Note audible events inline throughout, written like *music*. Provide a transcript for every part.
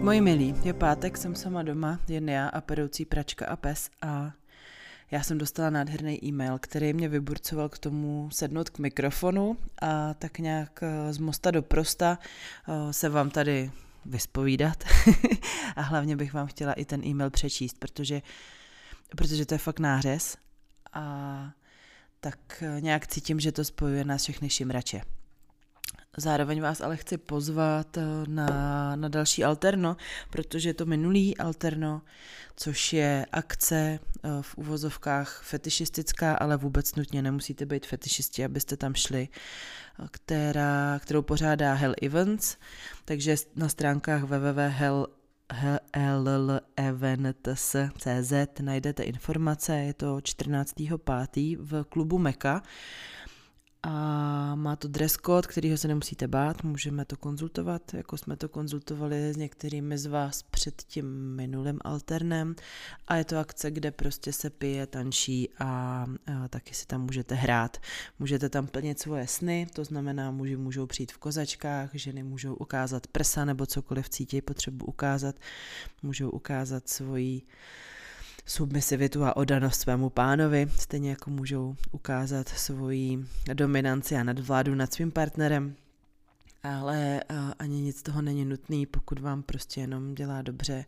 Moji milí, je pátek, jsem sama doma, jen já a peroucí pračka a pes a já jsem dostala nádherný e-mail, který mě vyburcoval k tomu sednout k mikrofonu a tak nějak eh, z mosta do prosta eh, se vám tady vyspovídat *laughs* a hlavně bych vám chtěla i ten e-mail přečíst, protože, protože to je fakt nářez a tak eh, nějak cítím, že to spojuje nás všechny šimrače. Zároveň vás ale chci pozvat eh, na, na další alterno, protože je to minulý alterno, což je akce eh, v uvozovkách fetišistická, ale vůbec nutně nemusíte být fetišisti, abyste tam šli, eh, která, kterou pořádá Hell Events, takže na stránkách www.hell hlevents.cz najdete informace, je to 14.5. v klubu Meka a má to dress code, kterýho se nemusíte bát, můžeme to konzultovat, jako jsme to konzultovali s některými z vás před tím minulým alternem a je to akce, kde prostě se pije, tančí a, a taky si tam můžete hrát. Můžete tam plnit svoje sny, to znamená, muži můžou přijít v kozačkách, ženy můžou ukázat prsa nebo cokoliv cítí potřebu ukázat, můžou ukázat svoji submisivitu a odanost svému pánovi, stejně jako můžou ukázat svoji dominanci a nadvládu nad svým partnerem. Ale ani nic toho není nutný, pokud vám prostě jenom dělá dobře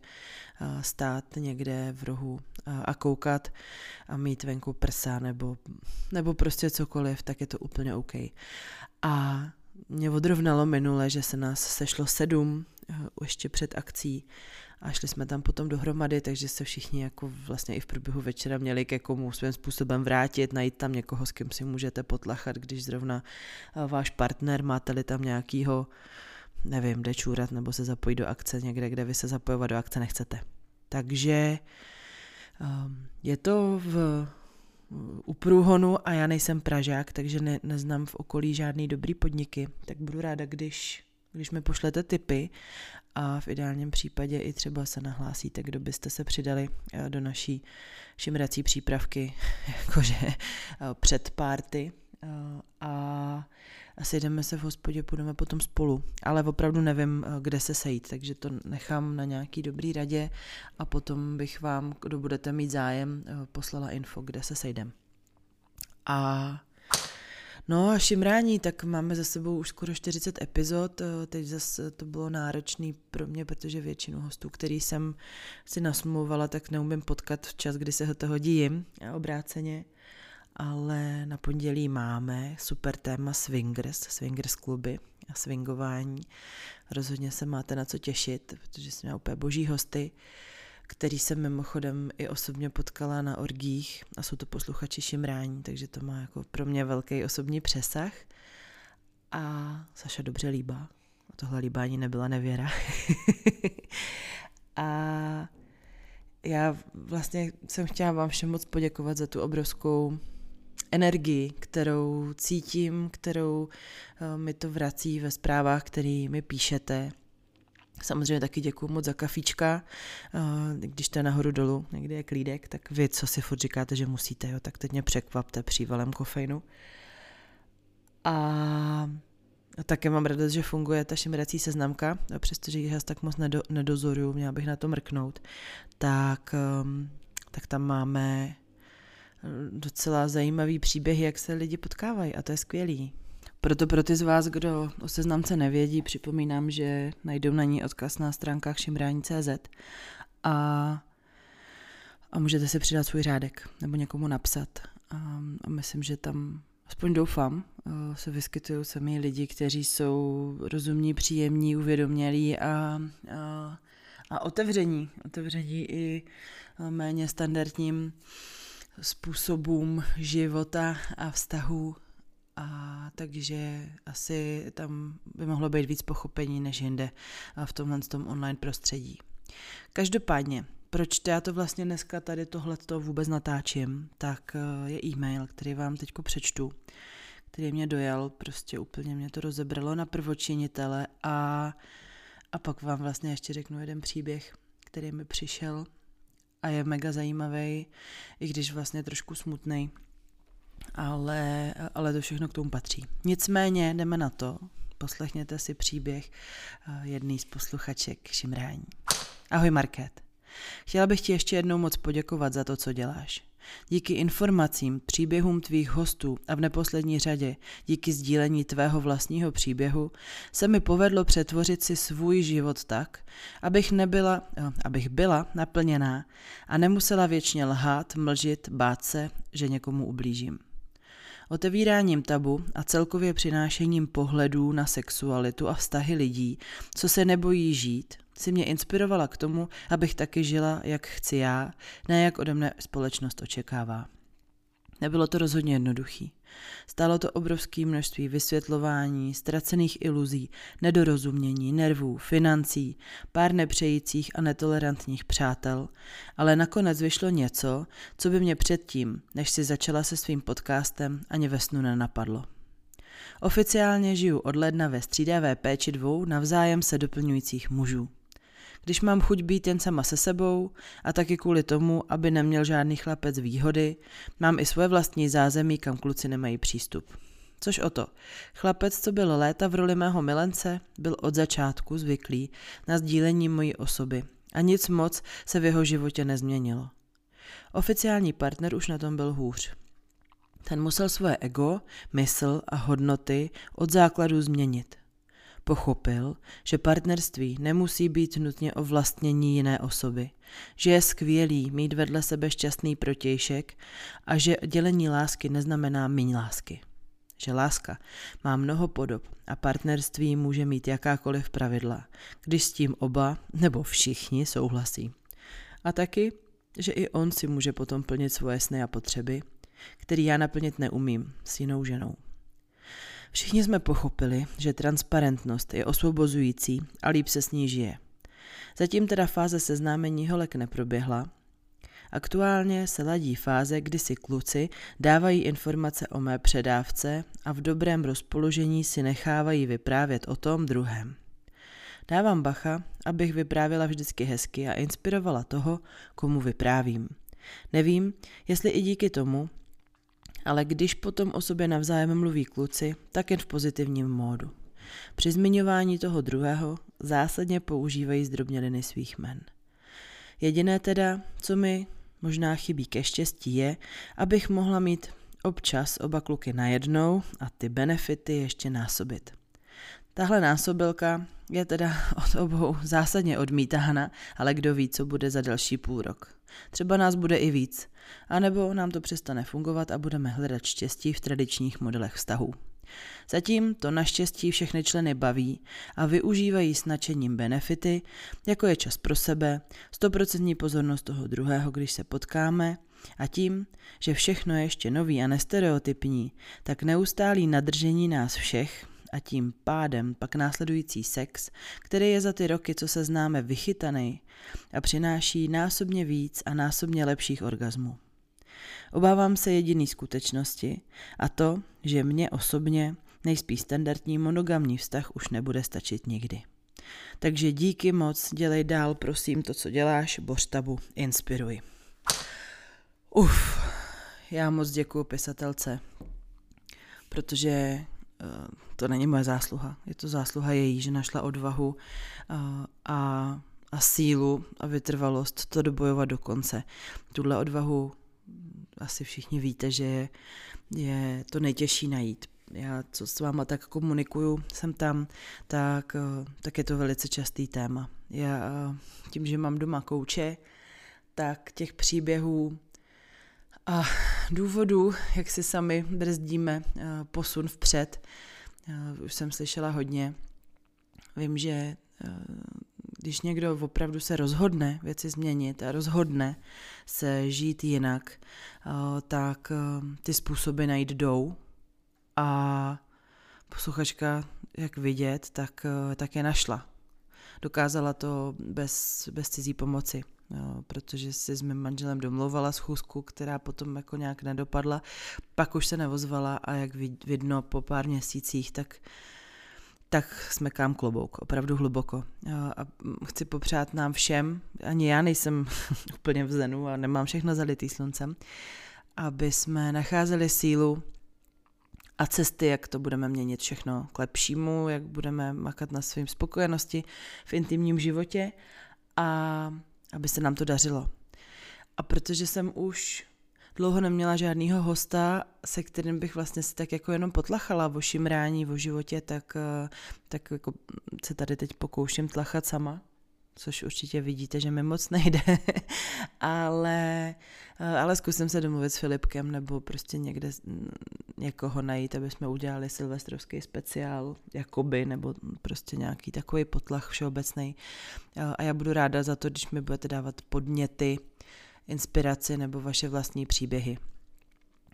stát někde v rohu a koukat a mít venku prsa nebo, nebo prostě cokoliv, tak je to úplně OK. A mě odrovnalo minule, že se nás sešlo sedm ještě před akcí a šli jsme tam potom dohromady, takže se všichni jako vlastně i v průběhu večera měli ke komu svým způsobem vrátit, najít tam někoho, s kým si můžete potlachat, když zrovna eh, váš partner, máte-li tam nějakýho, nevím, jde čůrat nebo se zapojit do akce někde, kde vy se zapojovat do akce nechcete. Takže um, je to v, u průhonu a já nejsem Pražák, takže ne, neznám v okolí žádný dobrý podniky, tak budu ráda, když když mi pošlete tipy a v ideálním případě i třeba se nahlásíte, kdo byste se přidali eh, do naší šimrací přípravky, *laughs* jakože eh, před párty a sejdeme se v hospodě, půjdeme potom spolu, ale opravdu nevím, kde se sejít, takže to nechám na nějaký dobrý radě a potom bych vám, kdo budete mít zájem, poslala info, kde se sejdem. A No a šimrání, tak máme za sebou už skoro 40 epizod, eh, teď zase to bylo náročný pro mě, protože většinu hostů, který jsem si nasmluvala, tak neumím potkat v čas, kdy se to hodí jim, a obráceně. Ale na pondělí máme super téma swingers, swingers kluby a swingování. Rozhodně se máte na co těšit, protože jsme úplně boží hosty který jsem mimochodem i osobně potkala na orgích a jsou to posluchači šimrání, takže to má jako pro mě velký osobní přesah. A Saša dobře líbá. A tohle líbání nebyla nevěra. *laughs* a já vlastně jsem chtěla vám všem moc poděkovat za tu obrovskou energii, kterou cítím, kterou eh, mi to vrací ve zprávách, které mi píšete, Samozřejmě taky děkuji moc za kafíčka. Když to je nahoru dolů, někdy je klídek, tak vy, co si furt říkáte, že musíte, jo, tak teď mě překvapte přívalem kofeinu. A a také mám radost, že funguje ta šimrací seznamka, přestože ji tak moc nedo, nedozoruju, měla bych na to mrknout, tak, um, tak tam máme docela zajímavý příběh, jak se lidi potkávají a to je skvělý. Proto pro ty z vás, kdo o seznamce nevědí, připomínám, že najdou na ní odkaz na stránkách šimrání.cz a, a můžete si přidat svůj řádek nebo někomu napsat. A, a myslím, že tam, aspoň doufám, se vyskytují sami lidi, kteří jsou rozumní, příjemní, uvědomělí a, a, a otevření. Otevření i méně standardním způsobům života a vztahu a takže asi tam by mohlo být víc pochopení než jinde v tomhle tom online prostředí. Každopádně, proč já to vlastně dneska tady tohleto vůbec natáčím, tak eh, je e-mail, který vám teď přečtu, který mě dojal, prostě úplně mě to rozebralo na prvočinitele a, a pak vám vlastně ještě řeknu jeden příběh, který mi přišel a je mega zajímavý, i když vlastně trošku smutný ale, ale to všechno k tomu patří. Nicméně jdeme na to, poslechněte si příběh jedný z posluchaček Šimrání. Ahoj Market. Chtěla bych ti ještě jednou moc poděkovat za to, co děláš. Díky informacím, příběhům tvých hostů a v neposlední řadě díky sdílení tvého vlastního příběhu se mi povedlo přetvořit si svůj život tak, abych nebyla, eh, abych byla naplněná a nemusela věčně lhát, mlžit, bát se, že někomu ublížím. Otevíráním tabu a celkově přinášením pohledů na sexualitu a vztahy lidí, co se nebojí žít, si mě inspirovala k tomu, abych taky žila, jak chci já, ne jak ode mne společnost očekává. Nebylo to rozhodně jednoduchý. Stálo to obrovské množství vysvětlování, ztracených iluzí, nedorozumění, nervů, financí, pár nepřejících a netolerantních přátel, ale nakonec vyšlo něco, co by mě předtím, než si začala se svým podcastem, ani ve snu nenapadlo. Oficiálně žiju od ledna ve střídavé péči dvou navzájem se doplňujících mužů když mám chuť být jen sama se sebou a taky kvůli tomu, aby neměl žádný chlapec výhody, mám i svoje vlastní zázemí, kam kluci nemají přístup. Což o to. Chlapec, co byl léta v roli mého milence, byl od začátku zvyklý na sdílení mojí osoby a nic moc se v jeho životě nezměnilo. Oficiální partner už na tom byl hůř. Ten musel svoje ego, mysl a hodnoty od základu změnit. Pochopil, že partnerství nemusí být nutně o vlastnění jiné osoby, že je skvělý mít vedle sebe šťastný protějšek a že dělení lásky neznamená míň lásky. Že láska má mnoho podob a partnerství může mít jakákoliv pravidla, když s tím oba nebo všichni souhlasí. A taky, že i on si může potom plnit svoje sny a potřeby, který já naplnit neumím s jinou ženou. Všichni jsme pochopili, že transparentnost je osvobozující a líp se s ní žije. Zatím teda fáze seznámení holek neproběhla. Aktuálně se ladí fáze, kdy si kluci dávají informace o mé předávce a v dobrém rozpoložení si nechávají vyprávět o tom druhém. Dávám bacha, abych vyprávěla vždycky hezky a inspirovala toho, komu vyprávím. Nevím, jestli i díky tomu, ale když potom o sobě navzájem mluví kluci, tak jen v pozitivním módu. Při zmiňování toho druhého zásadně používají zdrobněliny svých men. Jediné teda, co mi možná chybí ke štěstí, je, abych mohla mít občas oba kluky najednou a ty benefity ještě násobit. Tahle násobilka je teda *laughs* od obou zásadně odmítána, ale kdo ví, co bude za další půl rok. Třeba nás bude i víc, anebo nám to přestane fungovat a budeme hledat štěstí v tradičních modelech vztahů. Zatím to naštěstí všechny členy baví a využívají s nadšením benefity, jako je čas pro sebe, stoprocentní pozornost toho druhého, když se potkáme, a tím, že všechno je ještě nový a nestereotypní, tak neustálý nadržení nás všech a tím pádem pak následující sex, který je za ty roky, co se známe, vychytaný a přináší násobně víc a násobně lepších orgazmů. Obávám se jediný skutečnosti a to, že mě osobně nejspíš standardní monogamní vztah už nebude stačit nikdy. Takže díky moc, dělej dál prosím to, co děláš, Bořtabu, inspiruj. Uf, já moc děkuji pisatelce, protože to není moje zásluha, je to zásluha její, že našla odvahu uh, a, a sílu a vytrvalost to dobojovat do konce. Tuhle odvahu asi všichni víte, že je, je to nejtěžší najít. Já, co s váma tak komunikuju, jsem tam, tak, eh, tak je to velice častý téma. Já tím, že mám doma kouče, tak těch příběhů a důvodů, jak si sami brzdíme eh, posun vpřed, eh, už jsem slyšela hodně. Vím, že když někdo opravdu se rozhodne věci změnit a rozhodne se žít jinak, eh, tak eh, ty způsoby najít jdou a posluchačka, jak vidět, tak, eh, tak je našla. Dokázala to bez, bez cizí pomoci, protože si s mým manželem domlouvala schůzku, která potom jako nějak nedopadla, pak už se nevozvala a jak vidno po pár měsících, tak tak smekám klobouk, opravdu hluboko. A chci popřát nám všem, ani já nejsem *laughs* úplně v zenu a nemám všechno zalitý sluncem, aby jsme nacházeli sílu a cesty, jak to budeme měnit všechno k lepšímu, jak budeme makat na svým spokojenosti v intimním životě a aby se nám to dařilo. A protože jsem už dlouho neměla žádného hosta, se kterým bych vlastně si tak jako jenom potlachala o šimrání, o životě, tak, eh, tak jako se tady teď pokouším tlachat sama, což určitě vidíte, že mi moc nejde, *laughs* ale, eh, ale zkusím se domluvit s Filipkem nebo prostě někde někoho najít, aby jsme udělali silvestrovský speciál, jakoby, nebo prostě nějaký takový potlach všeobecný. Eh, a já budu ráda za to, když mi budete dávat podněty, inspiraci nebo vaše vlastní příběhy.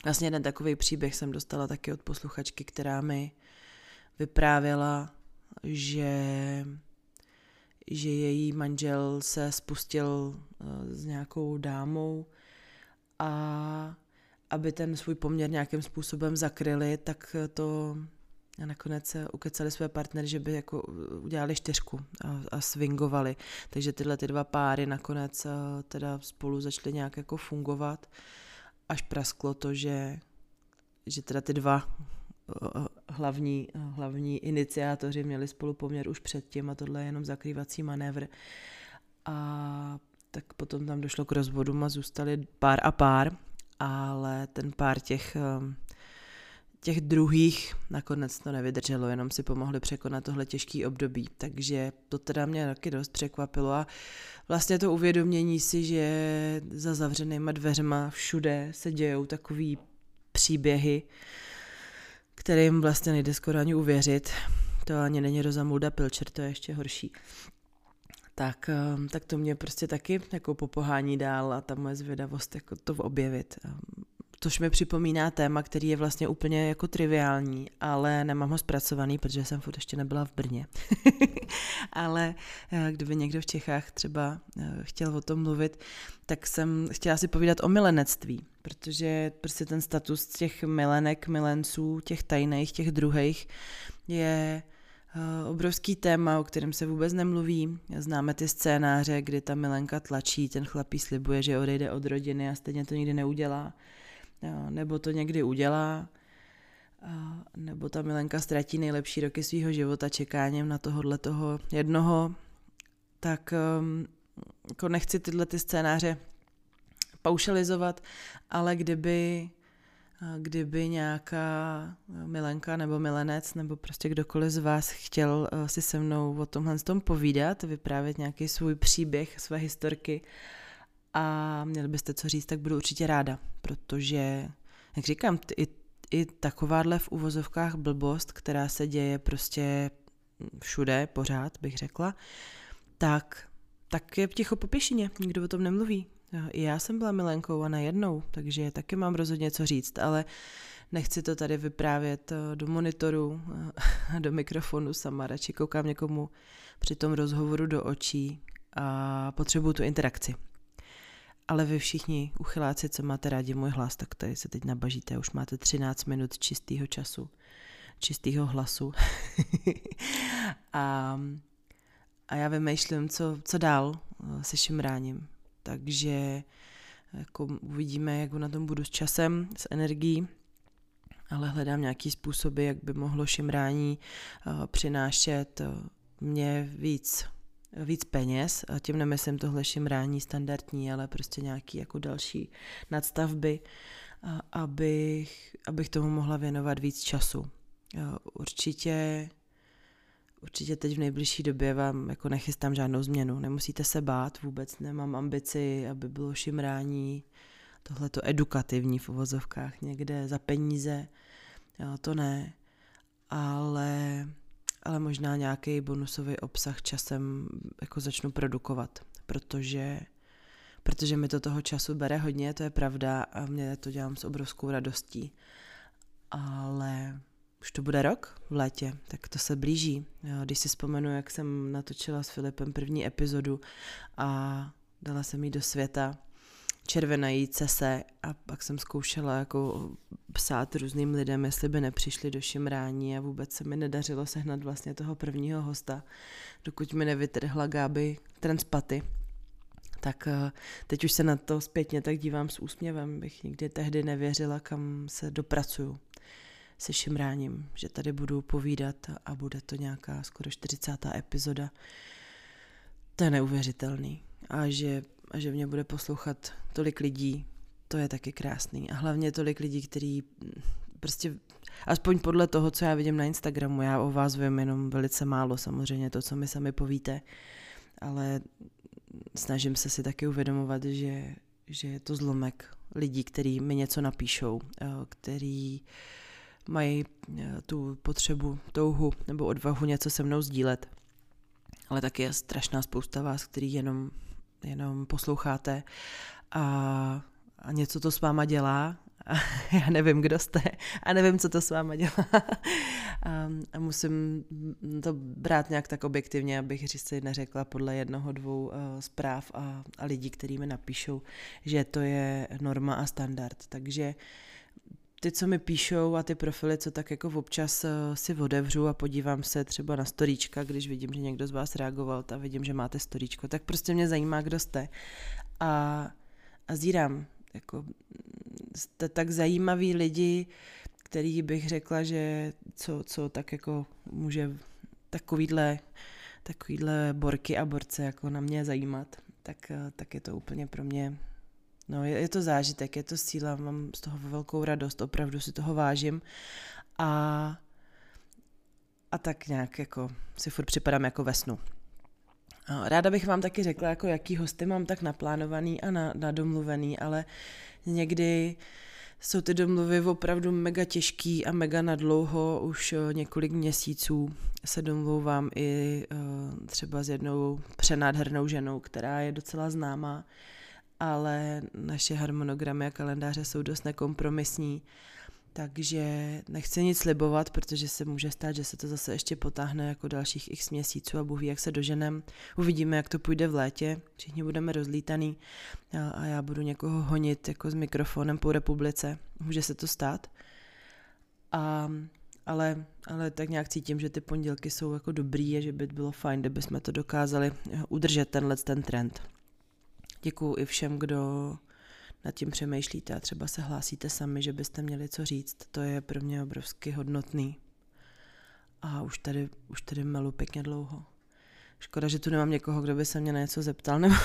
Vlastně jeden takový příběh jsem dostala taky od posluchačky, která mi vyprávěla, že, že její manžel se spustil eh, s nějakou dámou a aby ten svůj poměr nějakým způsobem zakryli, tak to a nakonec ukecali své partnery, že by jako udělali čtyřku a, a swingovali. Takže tyhle ty dva páry nakonec teda spolu začaly nějak jako fungovat, až prasklo to, že, že teda ty dva hlavní, hlavní iniciátoři měli spolu poměr už předtím a tohle je jenom zakrývací manévr. A tak potom tam došlo k rozvodu a zůstali pár a pár, ale ten pár těch těch druhých nakonec to nevydrželo, jenom si pomohli překonat tohle těžký období, takže to teda mě taky dost překvapilo a vlastně to uvědomění si, že za zavřenýma dveřma všude se dějou takový příběhy, kterým vlastně nejde skoro ani uvěřit, to ani není Rozamulda Pilcher, to je ještě horší. Tak, ehm, tak to mě prostě taky jako popohání dál a ta moje zvědavost jako to objevit. Tož mi připomíná téma, který je vlastně úplně jako triviální, ale nemám ho zpracovaný, protože jsem furt ještě nebyla v Brně. *laughs* ale eh, kdyby někdo v Čechách třeba eh, chtěl o tom mluvit, tak jsem chtěla si povídat o milenectví, protože prostě ten status těch milenek, milenců, těch tajných, těch druhých je eh, obrovský téma, o kterém se vůbec nemluví. Známe ty scénáře, kdy ta milenka tlačí, ten chlapí slibuje, že odejde od rodiny a stejně to nikdy neudělá nebo to někdy udělá, nebo ta Milenka ztratí nejlepší roky svého života čekáním na tohohle toho jednoho, tak um, jako nechci tyhle ty scénáře paušalizovat, ale kdyby kdyby nějaká milenka nebo milenec nebo prostě kdokoliv z vás chtěl uh, si se mnou o tomhle tom povídat, vyprávět nějaký svůj příběh, své historky, a měli byste co říct, tak budu určitě ráda, protože, jak říkám, i, i takováhle v uvozovkách blbost, která se děje prostě všude, pořád bych řekla, tak, tak je ticho po pěšině, nikdo o tom nemluví. I já jsem byla milenkou a najednou, takže taky mám rozhodně co říct, ale nechci to tady vyprávět eh, do monitoru, eh, *laughs* do mikrofonu sama, radši koukám někomu při tom rozhovoru do očí a potřebuju tu interakci ale vy všichni uchyláci, co máte rádi můj hlas, tak tady se teď nabažíte, už máte 13 minut čistého času, čistého hlasu. *laughs* a, a já vymýšlím, co, co dál eh, se šimráním. Takže jako uvidíme, jak na tom budu s časem, s energií, ale hledám nějaký způsoby, jak by mohlo šimrání uh, přinášet uh, mě víc víc peněz, a tím nemyslím tohle šimrání standardní, ale prostě nějaký jako další nadstavby, abych, abych tomu mohla věnovat víc času. Určitě Určitě teď v nejbližší době vám jako nechystám žádnou změnu. Nemusíte se bát, vůbec nemám ambici, aby bylo šimrání, tohleto edukativní v uvozovkách někde za peníze, jo, to ne. Ale ale možná nějaký bonusový obsah časem jako začnu produkovat, protože protože mi to toho času bere hodně, to je pravda a mě to dělám s obrovskou radostí. Ale už to bude rok v létě, tak to se blíží. Když si vzpomenu, jak jsem natočila s Filipem první epizodu a dala jsem ji do světa, červenajíce se a pak jsem zkoušela jako psát různým lidem, jestli by nepřišli do šimrání a vůbec se mi nedařilo sehnat vlastně toho prvního hosta, dokud mi nevytrhla Gáby transpaty. Tak eh, teď už se na to zpětně tak dívám s úsměvem, bych nikdy tehdy nevěřila, kam se dopracuju. se šimráním, že tady budu povídat a bude to nějaká skoro 40. epizoda. To je neuvěřitelný. A že, a že mě bude poslouchat tolik lidí, to je taky krásný. A hlavně tolik lidí, kteří prostě, aspoň podle toho, co já vidím na Instagramu, já o vás vím jenom velice málo, samozřejmě to, co mi sami povíte, ale snažím se si taky uvědomovat, že, že je to zlomek lidí, kteří mi něco napíšou, eh, který mají eh, tu potřebu, touhu nebo odvahu něco se mnou sdílet. Ale taky je strašná spousta vás, který jenom, jenom posloucháte a, a něco to s váma dělá a *laughs* já nevím, kdo jste a nevím, co to s váma dělá. *laughs* A, a musím to brát nějak tak objektivně, abych si neřekla podle jednoho, dvou uh, zpráv a, a lidí, který mi napíšou, že to je norma a standard. Takže ty, co mi píšou a ty profily, co tak jako občas uh, si odevřu a podívám se třeba na storíčka, když vidím, že někdo z vás reagoval a vidím, že máte storíčko, tak prostě mě zajímá, kdo jste. A, a zírám, jako jste tak zajímaví lidi, který bych řekla, že co, co tak jako může takovýhle, takovýhle borky a borce jako na mě zajímat, tak, tak je to úplně pro mě, no je, je to zážitek, je to síla, mám z toho velkou radost, opravdu si toho vážím. A a tak nějak jako si furt připadám jako ve snu. Ráda bych vám taky řekla, jako jaký hosty mám tak naplánovaný a na, nadomluvený, ale někdy jsou ty domluvy opravdu mega těžký a mega nadlouho, už eh, několik měsíců se domlouvám i uh, třeba s jednou přenádhernou ženou, která je docela známá, ale naše harmonogramy a kalendáře jsou dost nekompromisní takže nechci nic slibovat, protože se může stát, že se to zase ještě potáhne jako dalších x měsíců a Bůh ví, jak se doženem. Uvidíme, jak to půjde v létě. Všichni budeme rozlítaný a já budu někoho honit jako s mikrofonem po republice. Může se to stát. A, ale, ale tak nějak cítím, že ty pondělky jsou jako dobrý a že by bylo fajn, kdyby jsme to dokázali udržet tenhle ten trend. Děkuju i všem, kdo nad tím přemýšlíte a třeba se hlásíte sami, že byste měli co říct, to je pro mě obrovsky hodnotný. A už tady, už tady melu pěkně dlouho. Škoda, že tu nemám někoho, kdo by se mě na něco zeptal, nebo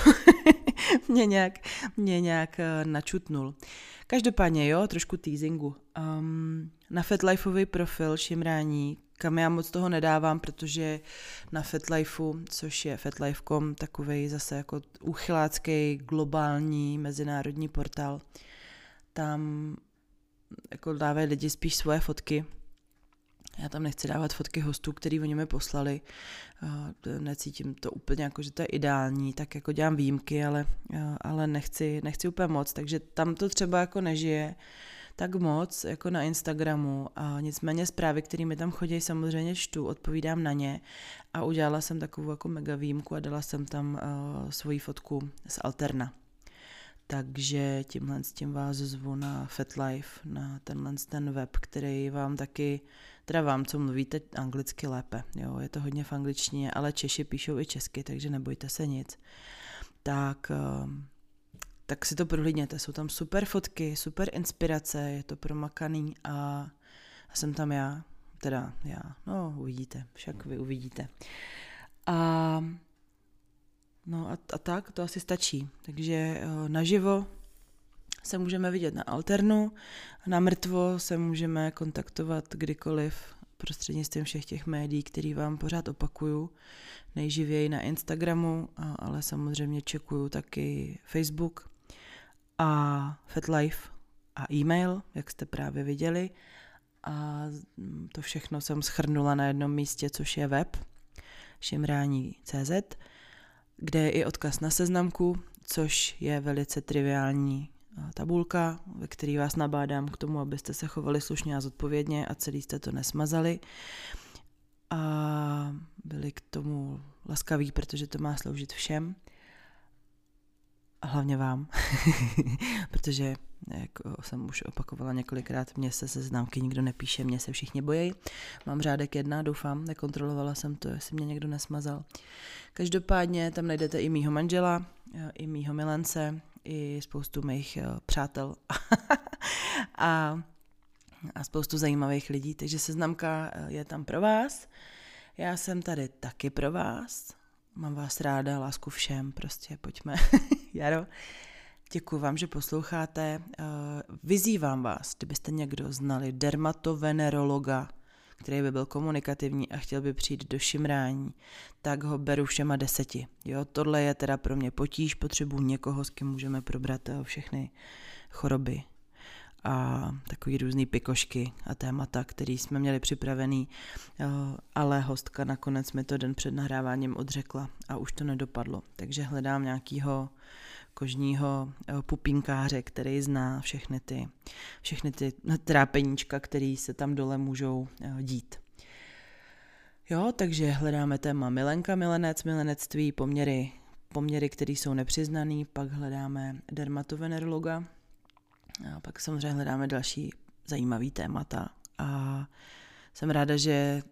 *laughs* mě nějak, mě nějak uh, načutnul. Každopádně, jo, trošku teasingu. Um, na FetLifeový profil Šimrání kam já moc toho nedávám, protože na FetLifeu, což je FetLife.com, takový zase jako uchylácký globální mezinárodní portál, tam jako dávají lidi spíš svoje fotky. Já tam nechci dávat fotky hostů, který oni mi poslali. Necítím to úplně jako, že to je ideální, tak jako dělám výjimky, ale, ale nechci, nechci úplně moc, takže tam to třeba jako nežije tak moc jako na Instagramu a nicméně zprávy, které mi tam chodí, samozřejmě čtu, odpovídám na ně a udělala jsem takovou jako mega výjimku a dala jsem tam uh, svoji fotku z Alterna. Takže tímhle s tím vás zvu na FetLife, na tenhle ten web, který vám taky, teda vám, co mluvíte anglicky lépe, jo, je to hodně v angličtině, ale Češi píšou i česky, takže nebojte se nic. Tak uh, tak si to prohlídněte. Jsou tam super fotky, super inspirace, je to promakaný a, a jsem tam já, teda já, no uvidíte, však vy uvidíte. A no a, a tak, to asi stačí. Takže eh, naživo se můžeme vidět na alternu, na mrtvo se můžeme kontaktovat kdykoliv prostřednictvím všech těch médií, který vám pořád opakuju, nejživěji na Instagramu, ale samozřejmě čekuju taky Facebook, a FetLife a e-mail, jak jste právě viděli. A to všechno jsem schrnula na jednom místě, což je web šimrání.cz, kde je i odkaz na seznamku, což je velice triviální tabulka, ve které vás nabádám k tomu, abyste se chovali slušně a zodpovědně a celý jste to nesmazali. A byli k tomu laskaví, protože to má sloužit všem hlavně vám, *laughs* protože, jak jsem už opakovala několikrát, mě se se známky nikdo nepíše, mě se všichni bojí. Mám řádek jedna, doufám, nekontrolovala jsem to, jestli mě někdo nesmazal. Každopádně tam najdete i mýho manžela, i mýho milence, i spoustu mých eh, přátel. *laughs* a a spoustu zajímavých lidí, takže seznamka eh, je tam pro vás. Já jsem tady taky pro vás. Mám vás ráda, lásku všem, prostě pojďme. *laughs* Jaro, děkuji vám, že posloucháte. Eh, vyzývám vás, kdybyste někdo znali dermatovenerologa, který by byl komunikativní a chtěl by přijít do šimrání, tak ho beru všema deseti. Jo, tohle je teda pro mě potíž, potřebuji někoho, s kým můžeme probrat eh, všechny choroby a takový různý pikošky a témata, který jsme měli připravený, eh, ale hostka nakonec mi to den před nahráváním odřekla a už to nedopadlo. Takže hledám nějakýho kožního eh, pupínkáře, který zná všechny ty, všechny ty trápeníčka, které se tam dole můžou eh, dít. Jo, takže hledáme téma milenka, milenec, milenectví, poměry, poměry, které jsou nepřiznaný, pak hledáme dermatovenerologa, a pak samozřejmě hledáme další zajímavý témata a jsem ráda, že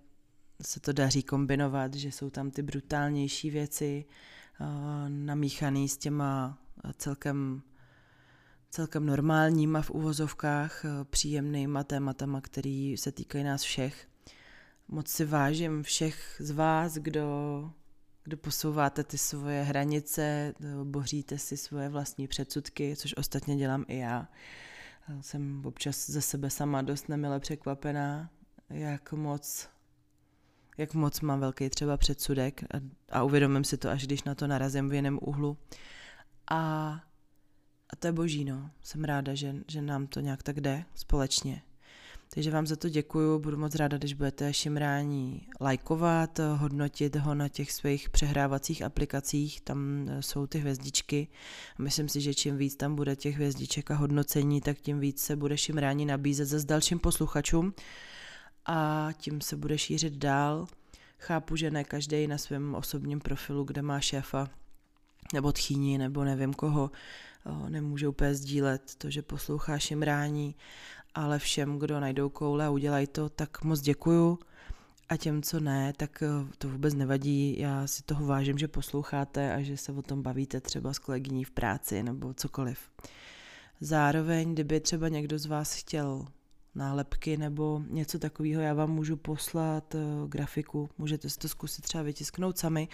se to daří kombinovat, že jsou tam ty brutálnější věci namíchaný s těma celkem celkem normálníma v uvozovkách, příjemnýma tématama, který se týkají nás všech. Moc si vážím všech z vás, kdo, kdo posouváte ty svoje hranice, boříte si svoje vlastní předsudky, což ostatně dělám i já. Jsem občas ze sebe sama dost nemile překvapená, jak moc jak moc mám velký třeba předsudek a, a uvědomím si to, až když na to narazím v jiném úhlu. A, a to je boží, no. Jsem ráda, že, že nám to nějak tak jde společně. Takže vám za to děkuju, budu moc ráda, když budete šimrání lajkovat, hodnotit ho na těch svých přehrávacích aplikacích, tam e, jsou ty hvězdičky. Myslím si, že čím víc tam bude těch hvězdiček a hodnocení, tak tím víc se bude šimrání nabízet zase dalším posluchačům a tím se bude šířit dál. Chápu, že ne každý na svém osobním profilu, kde má šéfa nebo tchýni, nebo nevím koho, nemůže úplně sdílet to, že poslouchá šimrání, ale všem, kdo najdou koule a udělají to, tak moc děkuju. A těm, co ne, tak to vůbec nevadí. Já si toho vážím, že posloucháte a že se o tom bavíte třeba s kolegyní v práci nebo cokoliv. Zároveň, kdyby třeba někdo z vás chtěl nálepky nebo něco takového, já vám můžu poslat uh, grafiku, můžete si to zkusit třeba vytisknout sami,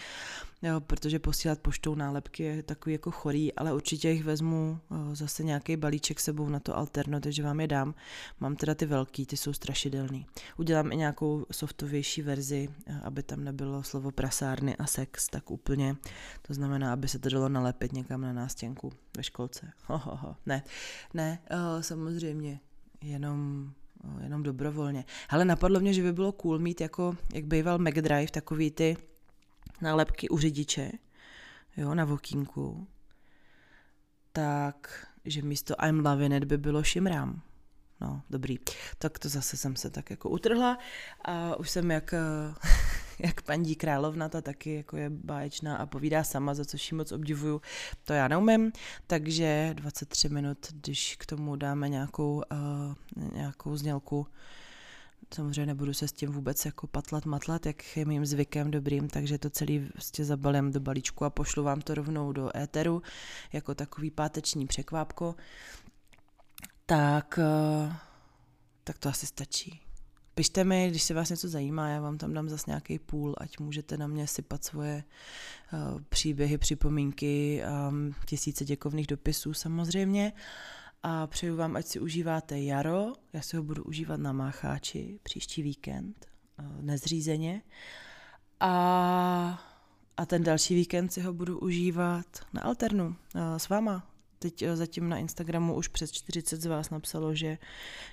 jo, protože posílat poštou nálepky je takový jako chorý, ale určitě jich vezmu uh, zase nějaký balíček sebou na to alterno, takže vám je dám. Mám teda ty velký, ty jsou strašidelný. Udělám i nějakou softovější verzi, uh, aby tam nebylo slovo prasárny a sex tak úplně. To znamená, aby se to dalo nalepit někam na nástěnku ve školce. *laughs* Ho, ho, ho. Ne, ne, samozřejmě jenom, jenom dobrovolně. Ale napadlo mě, že by bylo cool mít jako, jak býval McDrive, takový ty nálepky u řidiče, jo, na vokínku, tak, že místo I'm loving it by bylo šimrám. No, dobrý. Tak to zase jsem se tak jako utrhla a už jsem jak *laughs* jak paní královna, ta taky jako je báječná a povídá sama, za což ji moc obdivuju. To já neumím, takže 23 minut, když k tomu dáme nějakou, uh, nějakou znělku, samozřejmě nebudu se s tím vůbec jako patlat, matlat, jak je mým zvykem dobrým, takže to celý vlastně zabalím do balíčku a pošlu vám to rovnou do éteru, jako takový páteční překvápko. Tak, uh, tak to asi stačí. Pište mi, když se vás něco zajímá, já vám tam dám zase nějaký půl, ať můžete na mě sypat svoje uh, příběhy, připomínky, um, tisíce děkovných dopisů samozřejmě. A přeju vám, ať si užíváte jaro, já si ho budu užívat na Mácháči příští víkend, uh, nezřízeně. A, a ten další víkend si ho budu užívat na Alternu uh, s váma. Teď zatím na Instagramu už přes 40 z vás napsalo, že,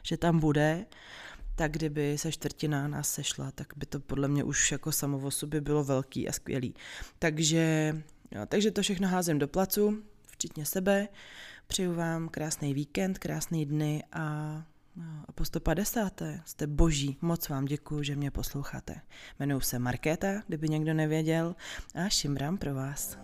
že tam bude tak kdyby se čtvrtina nás sešla, tak by to podle mě už jako samo o sobě bylo velký a skvělý. Takže, jo, takže to všechno házím do placu, včetně sebe. Přeju vám krásný víkend, krásný dny a, a po 150. jste boží. Moc vám děkuji, že mě posloucháte. Jmenuji se Markéta, kdyby někdo nevěděl, a šimrám pro vás.